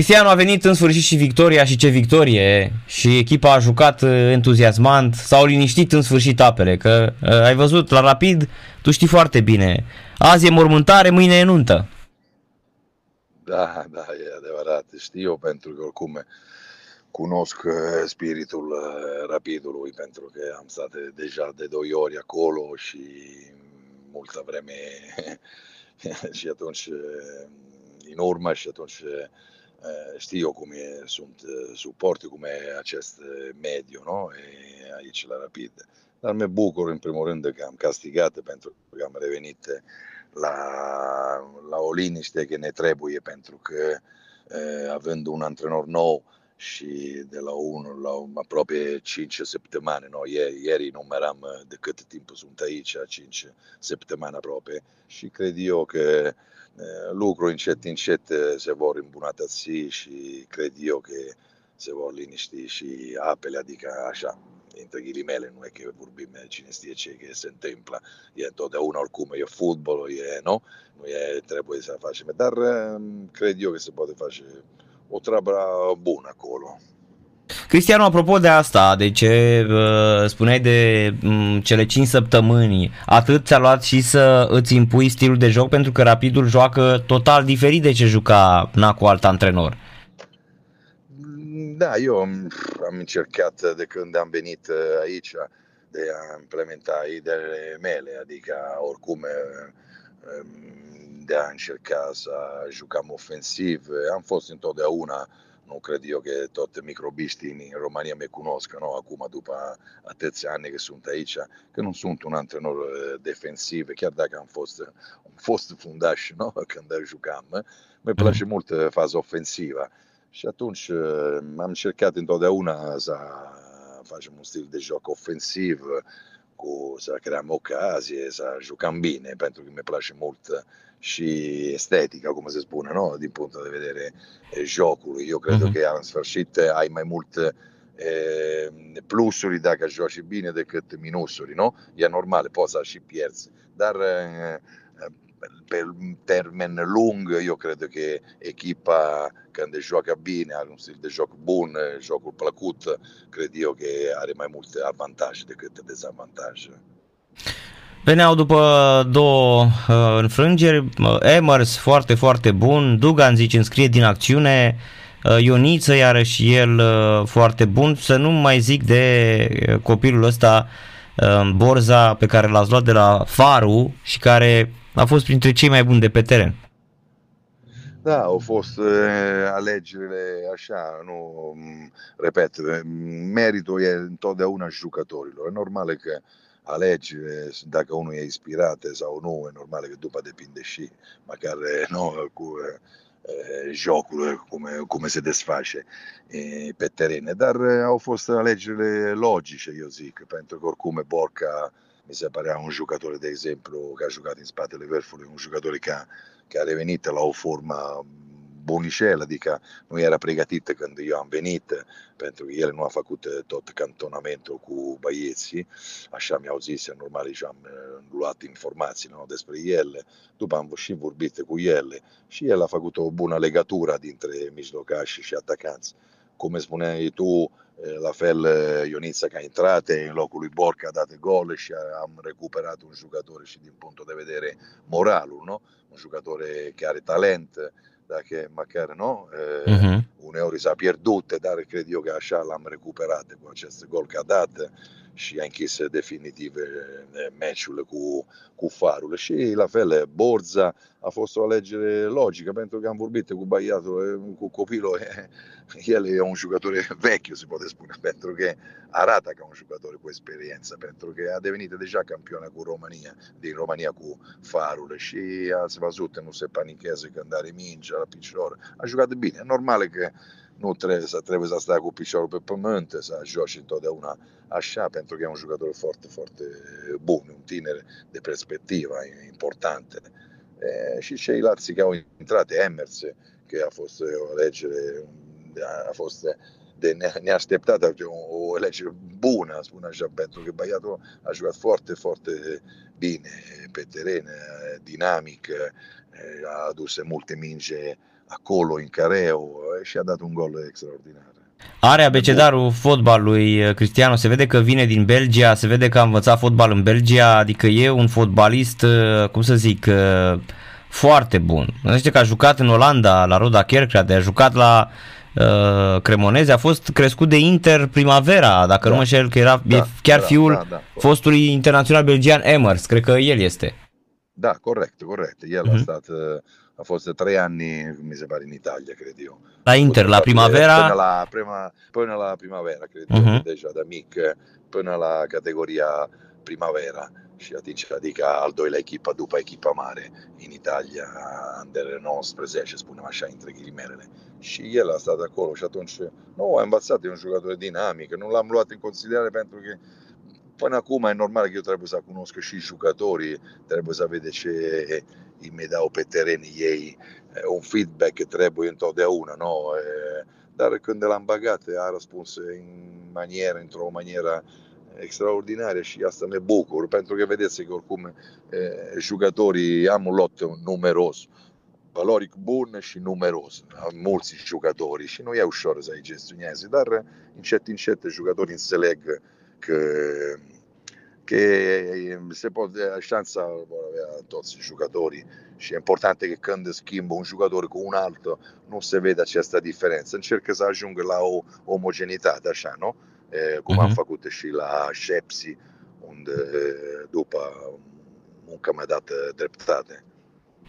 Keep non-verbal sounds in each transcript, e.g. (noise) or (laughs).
Cristiano a venit în sfârșit și victoria și ce victorie și echipa a jucat entuziasmant, s-au liniștit în sfârșit apele, că uh, ai văzut la Rapid, tu știi foarte bine, azi e mormântare, mâine e nuntă. Da, da, e adevărat, știu pentru că oricum cunosc uh, spiritul uh, Rapidului pentru că am stat deja de doi ori acolo și multă vreme (laughs) și atunci în urmă și atunci Eh, știu cum e, sunt eh, suporti, cum e acest eh, mediu no? e aici la Rapid. Dar mă bucur în primul rând că am castigat pentru că am revenit la, la o liniște că ne trebuie pentru că având un antrenor nou și de la 1 la aproape 5 săptămâni, no? ieri, ieri numeram de cât timp sunt aici, 5 săptămâni aproape și cred eu că Eh, lucruri încet, încet eh, se vor îmbunătăți și cred eu că se vor liniști și apele, adică așa, între ghilimele, nu e că vorbim cine știe ce că se întâmplă, e întotdeauna oricum, e fotbal, e, nu? Nu e, trebuie să facem, dar eh, cred eu că se poate face o treabă bună acolo. Cristiano, apropo de asta, de ce uh, spuneai de um, cele 5 săptămâni, atât ți-a luat și să îți impui stilul de joc pentru că Rapidul joacă total diferit de ce juca na cu alt antrenor. Da, eu am, am încercat de când am venit uh, aici de a implementa ideile mele, adică oricum uh, um, de a încerca să jucăm ofensiv. Am fost întotdeauna nu cred eu că toți microbiștii în România me cunosc, nu? acum după atâția ani că sunt aici, că nu sunt un antrenor defensiv, chiar dacă am fost, am fost fundaș nu? când jucam, mi mhm. place mult uh, faza ofensivă. Și atunci uh, am încercat întotdeauna să facem un stil de joc ofensiv, cu, să creăm ocazie, să jucăm bine, pentru că mi place mult și estetica, cum se spune, no? din punto de vedere jocului. Io credo uh-huh. che în sfârșit ai mai mult eh, plusuri dacă joci bine decât minusuri, no? E normal, poți să și pierzi, dar eh, pe termen lung io credo che echipa când gioca bine, are un stil de joc bun, jocul plăcut, cred eu că are mai multe avantaje decât dezavantaje. Veneau după două uh, înfrângeri, Emers foarte, foarte bun, Dugan zici înscrie din acțiune, uh, Ioniță iarăși el uh, foarte bun, să nu mai zic de uh, copilul ăsta uh, Borza pe care l-ați luat de la Faru și care a fost printre cei mai buni de pe teren. Da, au fost uh, alegerile așa, nu, repet, meritul e întotdeauna jucătorilor. E normal că alegi dacă unul e inspirat sau nu, e normal că după depinde și măcar nu, cu eh, jocul, cum, cum se desface eh, pe teren. Dar eh, au fost alegerile logice, eu zic, pentru că oricum Borca mi se părea un jucător, de exemplu, care a jucat în spatele vârfului, un jucător care, care a revenit la o formă bunicel, adică nu era pregătită când eu am venit, pentru că el nu a făcut tot cantonamentul cu băieții, așa mi-au zis, în normal și am luat informații nu, despre el, după am și vorbit cu el și el a făcut o bună legătură dintre mijlocași și atacanți. Cum spuneai tu, la fel Ionița că a intrat în locul lui Borca a dat gol și am recuperat un jucător și din punctul de vedere moralul, no? un jucător care are talent, dacă măcar nu, uh-huh. uneori s-a pierdut, dar cred eu că așa l-am recuperat cu acest gol că a dat și închis definitiv meciul cu, cu Farul. Și la fel, Borza a fost o alegere logică, pentru că am vorbit cu băiatul, cu copilul, el e un jucător vechi, si poate spune, pentru că arată ca un jucător cu experiență, pentru că a devenit deja campioană cu România, din România cu Farul și ați văzut, nu se panichează când are mingea la picior, a jucat bine, e normal că nu trebuie să, stai cu piciorul pe pământ, să joci întotdeauna așa, pentru că e un jucător foarte, foarte bun, un tiner de perspectivă importantă. E, și ceilalți care au intrat, Emers, că a fost o alegere, a fost de neașteptată, o, o alegere bună, spun așa, pentru că băiatul a jucat foarte, foarte bine pe teren, dinamic, a adus multe minge acolo in careo și a dat un gol extraordinar. Are abecedarul fotbalului uh, Cristiano, se vede că vine din Belgia, se vede că a învățat fotbal în Belgia, adică e un fotbalist, uh, cum să zic, uh, foarte bun. Știi că a jucat în Olanda, la Roda Kerkrade, a jucat la uh, Cremoneze, a fost crescut de Inter Primavera, dacă da. nu mă șer că era da, chiar da, fiul da, da, fostului internațional belgian Emers, cred că el este. Da, corect, corect. El uh-huh. a stat uh, a fost trei anni, mi se pare, in Italia, credo io. La Inter, la primavera? Până la, prima, până la primavera, cred uh-huh. Mhm. da mic, până la categoria primavera. Și atunci, adică al doilea echipă după echipa mare in Italia, under 19, spunem așa, între ghilimelele. Și el a stat acolo și atunci, nu, a învățat, e un jucător dinamic, nu l-am luat în considerare pentru că până acum e normal că eu trebuie să cunosc și jucătorii, trebuie să vede ce îi mi dau pe teren ei, un feedback trebuie întotdeauna, no? dar când l-am bagat a răspuns în manieră, într-o manieră extraordinară și asta mă bucur, pentru că vedeți că oricum jucătorii am un lot numeros, valoric bun și numeros, am mulți jucători și nu e ușor să-i gestionezi, dar încet, încet jucătorii înțeleg că che se può la chance a tutti i giocatori și e importante che quando schimba un giocatore con un altro non si veda questa differenza cerca să ajungă la o omogenitate așa, nu? E, cum uh-huh. am făcut și la Șepsi unde după munca mi-a dat dreptate.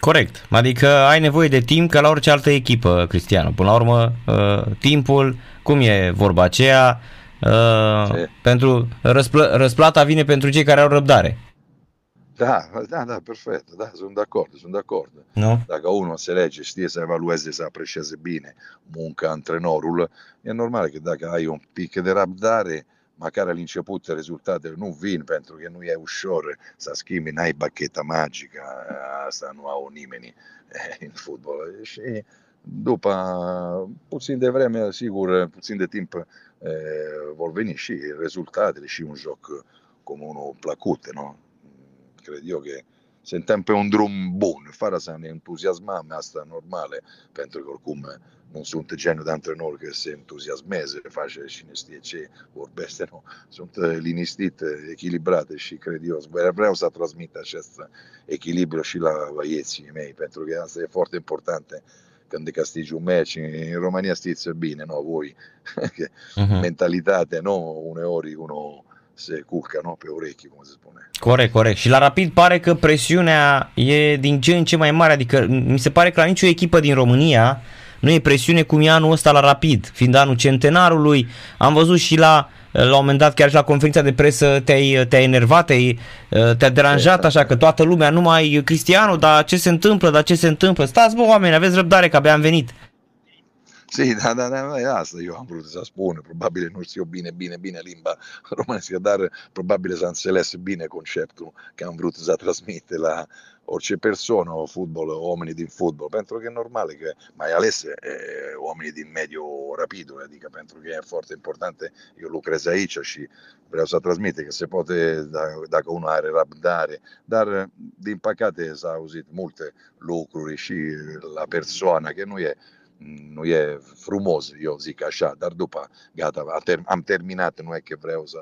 Corect. Adică ai nevoie de timp ca la orice altă echipă, Cristiano. Până la urmă, uh, timpul, cum e vorba aceea, Uh, pentru răspl- răsplata vine pentru cei care au răbdare. Da, da, da, perfect, da, sunt d'accordo, sunt d'accordo. No? Dacă unul înțelege, știe să evalueze, să aprecieze bine munca antrenorul, e normal că dacă ai un pic de răbdare, măcar al început rezultatele nu vin pentru că nu e ușor să schimbi, n-ai bacheta magică, asta nu au nimeni (laughs) în fotbal. Și după puțin de vreme, sigur, puțin de timp, eh, vor veni și rezultatele și un joc cum unul plăcut, no? Cred eu că suntem pe un drum bun, fără să ne entuziasmăm, asta normale, pentru că oricum nu sunt genul de antrenor că se entuziasmeze, face cine știe ce, vorbește, nu. Sunt liniștit, echilibrat și cred eu, vreau să transmit acest echilibru și la băieții mei, pentru că asta e foarte important când castigi un match, in Romania stiți bine, no? Voi, (laughs) uh-huh. mentalitate, no? Uneori uno se culca no? pe urechi, cum se spune. Corect, corect. Și la Rapid pare că presiunea e din ce în ce mai mare, adică mi se pare că la nicio echipă din România nu e presiune cum e anul ăsta la Rapid, fiind anul centenarului. Am văzut și la la un moment dat chiar și la conferința de presă te-ai, te-ai enervat, te-ai, te-a deranjat așa că toată lumea numai Cristiano, dar ce se întâmplă, dar ce se întâmplă? Stați bă oameni, aveți răbdare că abia am venit. Sì, da, da, da, asta io am vrut să spun, probabil nu știu bine, bine, bine limba. (laughs) Românească, dar probabil să înțeles bine că am vrut să transmite la orice persoană, o fotbal, oamenii din fotbal, pentru că e normal că mai ales eh, oamenii din mediul rapid, adică pentru că e foarte important, eu lucrez aici și vreau să transmite că se poate, dacă unul are răbdare, dar din păcate s-a auzit multe lucruri la persoană, că nu e nu e frumos, eu zic așa, dar după, gata, am terminat, nu e că vreau să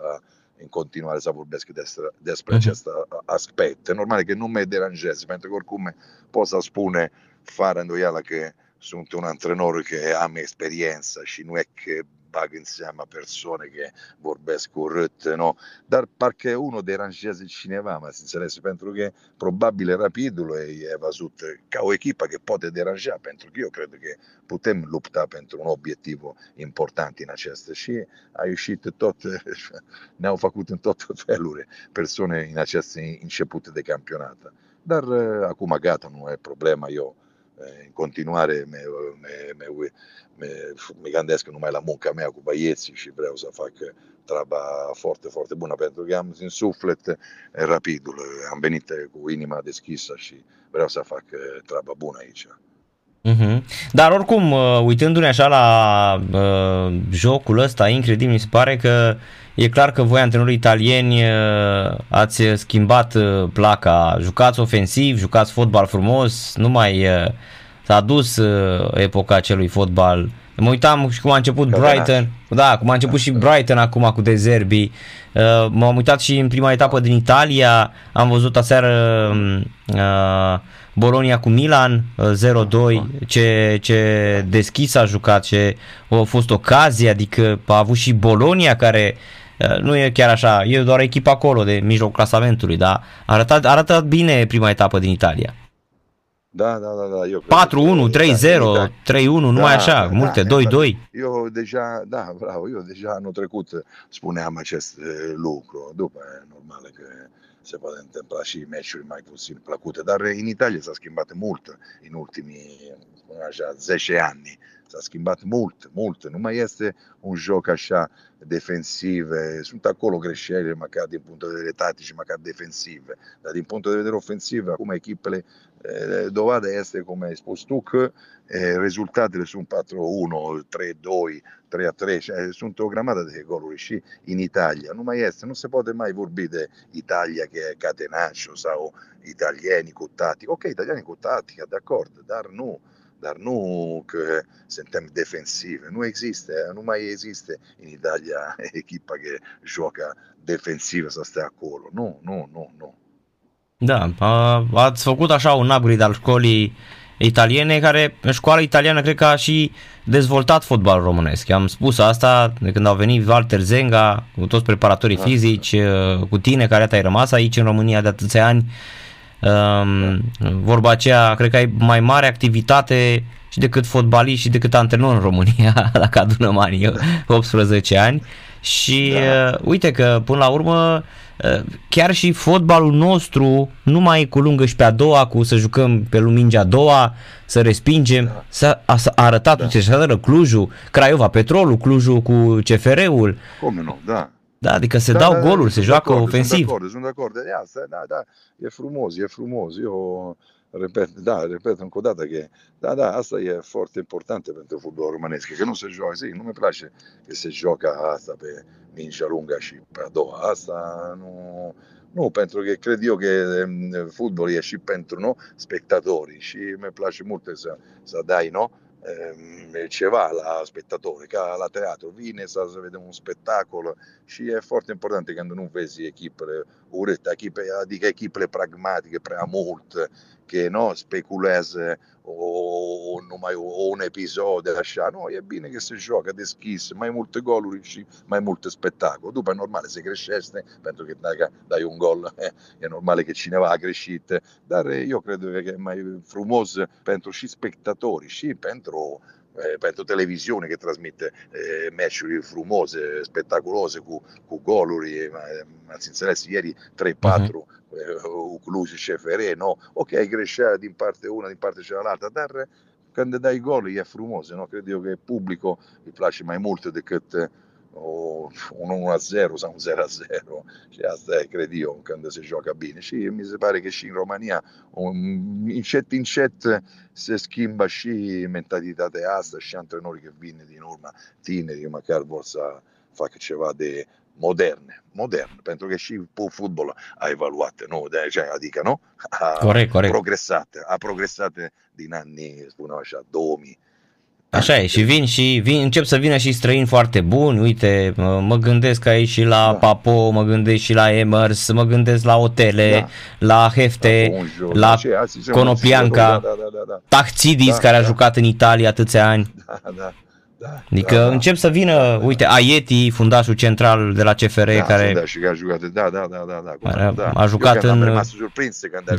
în continuare să vorbesc despre, despre uh-huh. acest aspect. E normal că nu mă deranjez, pentru că oricum pot să spune fără îndoială că sunt un antrenor che am experiență și nu e că bag în seama persoane che vorbesc urât, no? dar parcă unul deranjează cineva, mă înțeles, pentru că probabil Rapidul e văzut ca o echipă che poate deranja, pentru că eu cred că putem lupta pentru un obiectiv important în acesta și a ieșit tot, ne-au făcut în tot feluri persoane în acest început de campionat. Dar acum gata, nu e problema, eu în continuare me, me, me, me, me gândesc numai la munca mea cu băieții și vreau să fac treaba foarte, foarte bună, pentru că am în suflet rapidul, am venit cu inima deschisă și vreau să fac treaba bună aici. Uh-huh. Dar oricum, uitându-ne așa la uh, jocul ăsta incredibil, mi se pare că e clar că voi, antrenorii italieni, uh, ați schimbat uh, placa, jucați ofensiv, jucați fotbal frumos, nu mai uh, s-a dus uh, epoca acelui fotbal. Mă uitam și cum a început Brighton, da, cum a început și Brighton acum cu Dezerbi. Uh, m-am uitat și în prima etapă din Italia, am văzut aseară um, uh, Bolonia cu Milan 0-2, ce, ce deschis a jucat, ce a fost ocazie, adică a avut și Bolonia care nu e chiar așa, e doar echipa acolo de mijlocul clasamentului, dar a arătat, a arătat bine prima etapă din Italia. Da, da, da, da. Eu 4-1, 3-0, 3-1, da, numai așa, da, multe, 2-2. Da, eu deja, da, bravo, eu deja anul trecut spuneam acest lucru. După, e normal că se poate întâmpla și meciuri mai puțin plăcute, dar în Italia s-a schimbat mult în ultimii, așa, 10 ani. S-a schimbat mult, mult. Nu mai este un joc așa defensiv. Sunt acolo greșeli, măcar din punct de vedere tactic, măcar defensive. Dar din punct de vedere ofensiv, acum echipele, dovada este, cum ai spus tu, că rezultatele sunt 4-1, 3-2, 3-3, sunt o grămadă de goluri și în Italia. Nu mai este, nu se poate mai vorbi de Italia che è catenaccio sau italieni cu tattica. Ok, italiani cu tattica, d'accordo, dar nu dar nu că suntem defensive. Nu există, nu mai există în Italia (laughs) echipa care joacă defensivă să stea acolo. Nu, nu, nu, nu. Da, ați făcut așa un upgrade al școlii italiene, care școala italiană cred că a și dezvoltat fotbal românesc. Am spus asta de când au venit Walter Zenga, cu toți preparatorii da. fizici, cu tine care ai rămas aici în România de atâția ani. Um, vorba aceea, cred că ai mai mare activitate și decât fotbalist și decât antrenor în România, (laughs) dacă adunăm anii 18 (laughs) ani. Și da. uh, uite că până la urmă uh, chiar și fotbalul nostru nu mai e cu lungă și pe a doua, cu să jucăm pe lumingea a doua, să respingem, da. s-a, a, a arătat, da. uite, și Clujul, Craiova, Petrolul, Clujul cu CFR-ul. Cum nu, da. Da, adică se da, dau da, goluri, se joacă acord, ofensiv. Sunt de acord, sunt de acord. De asta, da, da, e frumos, e frumos. Eu repet, da, repet încă o dată că, da, da, asta e foarte important pentru fotbalul românesc, că nu se joacă, zi, nu mi place că se joacă asta pe mingea lungă și pe a doua. Asta nu, nu, pentru că cred eu că mm, fotbalul e și pentru noi, spectatorii, și mi place mult să, să dai, no? Ehm, ceva la spettatori, ca la teatro, vine să vedem un spectacol și e foarte important când nu vezi echipele urâte, echipe, adică echipele pragmatiche prea mult, che no, speculează o, o, un episod așa, nu, e bine că se joacă deschis, mai multe goluri și mai multe spettacolo. După, e normale, se pentru că dacă dai un gol, e normal că cineva a greșit, dar eu cred că e mai frumos pentru și spectatori și eh, pentru televizione che trasmette eh, match frumose, spettacolose, cu, cu goluri, ma, ați înțeles, ieri 3-4 uh-huh. eh, Cluj și FR, no? ok, greșea din parte una, din parte cealaltă, dar când dai gol e frumos, no? cred eu că publico îi place mai mult decât un 1-0 sau un 0-0 și asta è, cred eu când se joacă bine și mi pare că și în România un, încet încet se schimbă și mentalitatea asta și antrenorii că vin din urmă tineri măcar vor să facă ceva de moderne, modern, pentru că și fotbalul a evaluat, nu? De aceea, adică, nu? (laughs) A corect, corect. progresat, a progresat din anii, spunem așa, 2000 Așa e, și vin și vin, încep să vină și străini foarte buni, uite, mă gândesc aici și la da. Papo, mă gândesc și la Emers, mă gândesc la Otele, da. la Hefte, da, la Conoplianca, da, da, da, da, da. Taxidis, da, care a da. jucat în Italia atâția ani. Da, da. Da, adică da, încep să vină, da, uite, Aieti, fundașul central de la CFR, da, care, da, și a jucat, da, da, da, da, da, care da. a jucat Eu în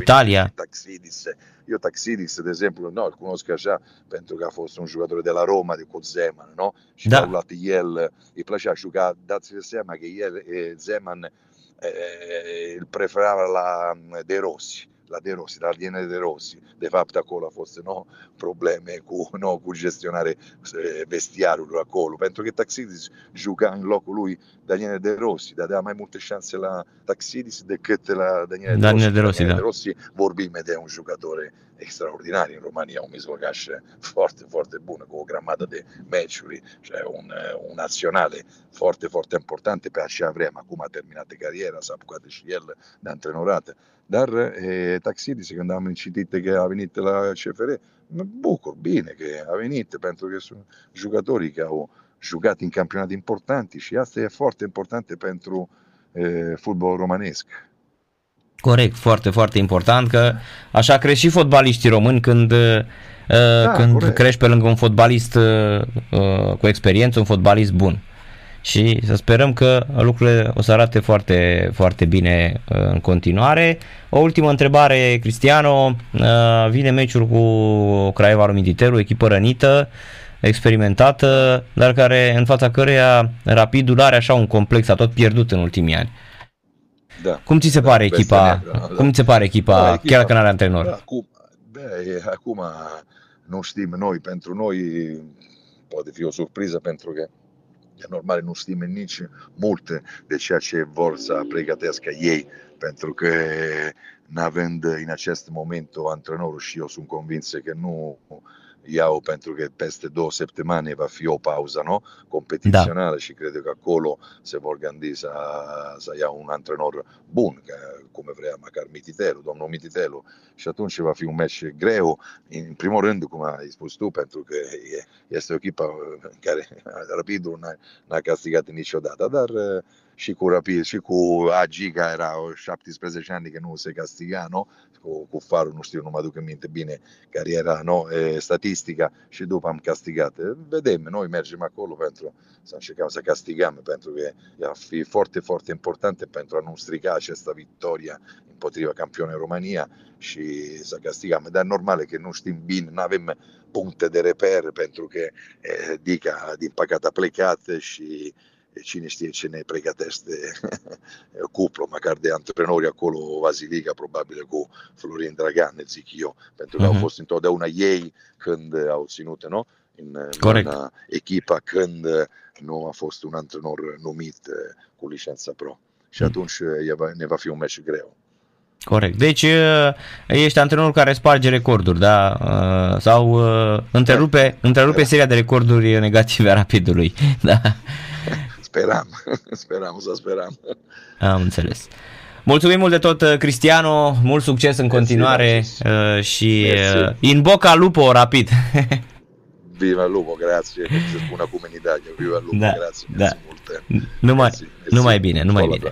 Italia. Taxidis, io Taxidis, ad esempio, no, il conosco già, penso che fosse un giocatore della Roma, di Zeman, no? Ci da. parlato ieri, e piaceva giocare da Zeman, che ieri eh, Zeman eh, preferava la De Rossi la De Rossi, la linea De Rossi, de acolo a fost no, probleme cu, no, cu gestionare eh, vestiarul acolo, pentru că Taxidis juca în locul lui Daniele De Rossi, dea mai multe șanse la Taxidis decât la Daniele De Rossi. De Rossi, Daniele da. De Rossi vorbim de un jucător extraordinario in România, un mijlocaș foarte, foarte bun, cu o grămadă de meciuri, cioè un, un nazionale foarte, foarte importante pe acea vreme. Acum a terminat cariera, s-a apucat și el de antrenorat. Dar e, Taxidis, când am citit că a venit la CFR, mă bucur, bine că a venit, pentru că sunt jucătorii care au jucat în campionate importanti și asta e foarte important pentru e, fotbalul romanesc. Corect, foarte, foarte important că așa cresc și fotbaliștii români când, da, când corect. crești pe lângă un fotbalist uh, cu experiență, un fotbalist bun. Și să sperăm că lucrurile o să arate foarte, foarte bine uh, în continuare. O ultimă întrebare, Cristiano. Uh, vine meciul cu Craiova Lumintiteru, echipă rănită, experimentată, dar care în fața căreia Rapidul are așa un complex, a tot pierdut în ultimii ani. Da. Cum ți se da, pare echipa? Neagră, da. Cum ți se pare echipa, da, echipa chiar dacă nu are antrenor? Da, acum, bă, acum nu știm noi, pentru noi poate fi o surpriză pentru că e normal, nu știm nici multe de ceea ce vor să pregătească ei, pentru că n-având în acest moment o antrenorul și eu sunt convins că nu iau pentru că peste două săptămâni va fi o pauză no? competițională da. și cred că acolo se vor gândi să, să ia un antrenor bun, cum vrea măcar Mititelu, domnul Mititelu. Și atunci va fi un meci greu, în primul rând, cum ai spus tu, pentru că este o echipă care rapidul n-a, n-a castigat niciodată, dar și cu Rapid și cu Agiga era 17 ani că nu se castiga, no? cu, cu Farul, nu știu, nu mă aduc în minte bine cariera no? e, statistica și după am castigat. Vedem, noi mergem acolo pentru să încercăm să castigăm, pentru că va fi foarte, foarte important pentru a nu strica această victoria împotriva campionei România și să castigăm. Dar normal că nu știm bine, nu avem puncte de reper pentru că eh, Dica din păcate a plecat și cine știe ce ne pregătește (laughs) cuplu, măcar de antrenori acolo, Vasilica, probabil cu Florin Dragan, zic eu, pentru că uh-huh. au mhm. fost întotdeauna ei când au ținut, nu? În, în echipa când nu a fost un antrenor numit eh, cu licența pro. Și mhm. atunci eh, ne va fi un meci greu. Corect. Deci eh, ești antrenorul care sparge recorduri, da? Sau întrerupe, întrerupe seria de recorduri negative a rapidului. (laughs) Da. Speram, (laughs) speram, să speram. Am înțeles. Mulțumim mult de tot, uh, Cristiano, mult succes în continuare uh, și uh, in boca lupo rapid. (laughs) Viva lupo, grazie, se spune acum în Italia, viva lupo, da, grazie, da. multe. Numai, numai bine, numai bine.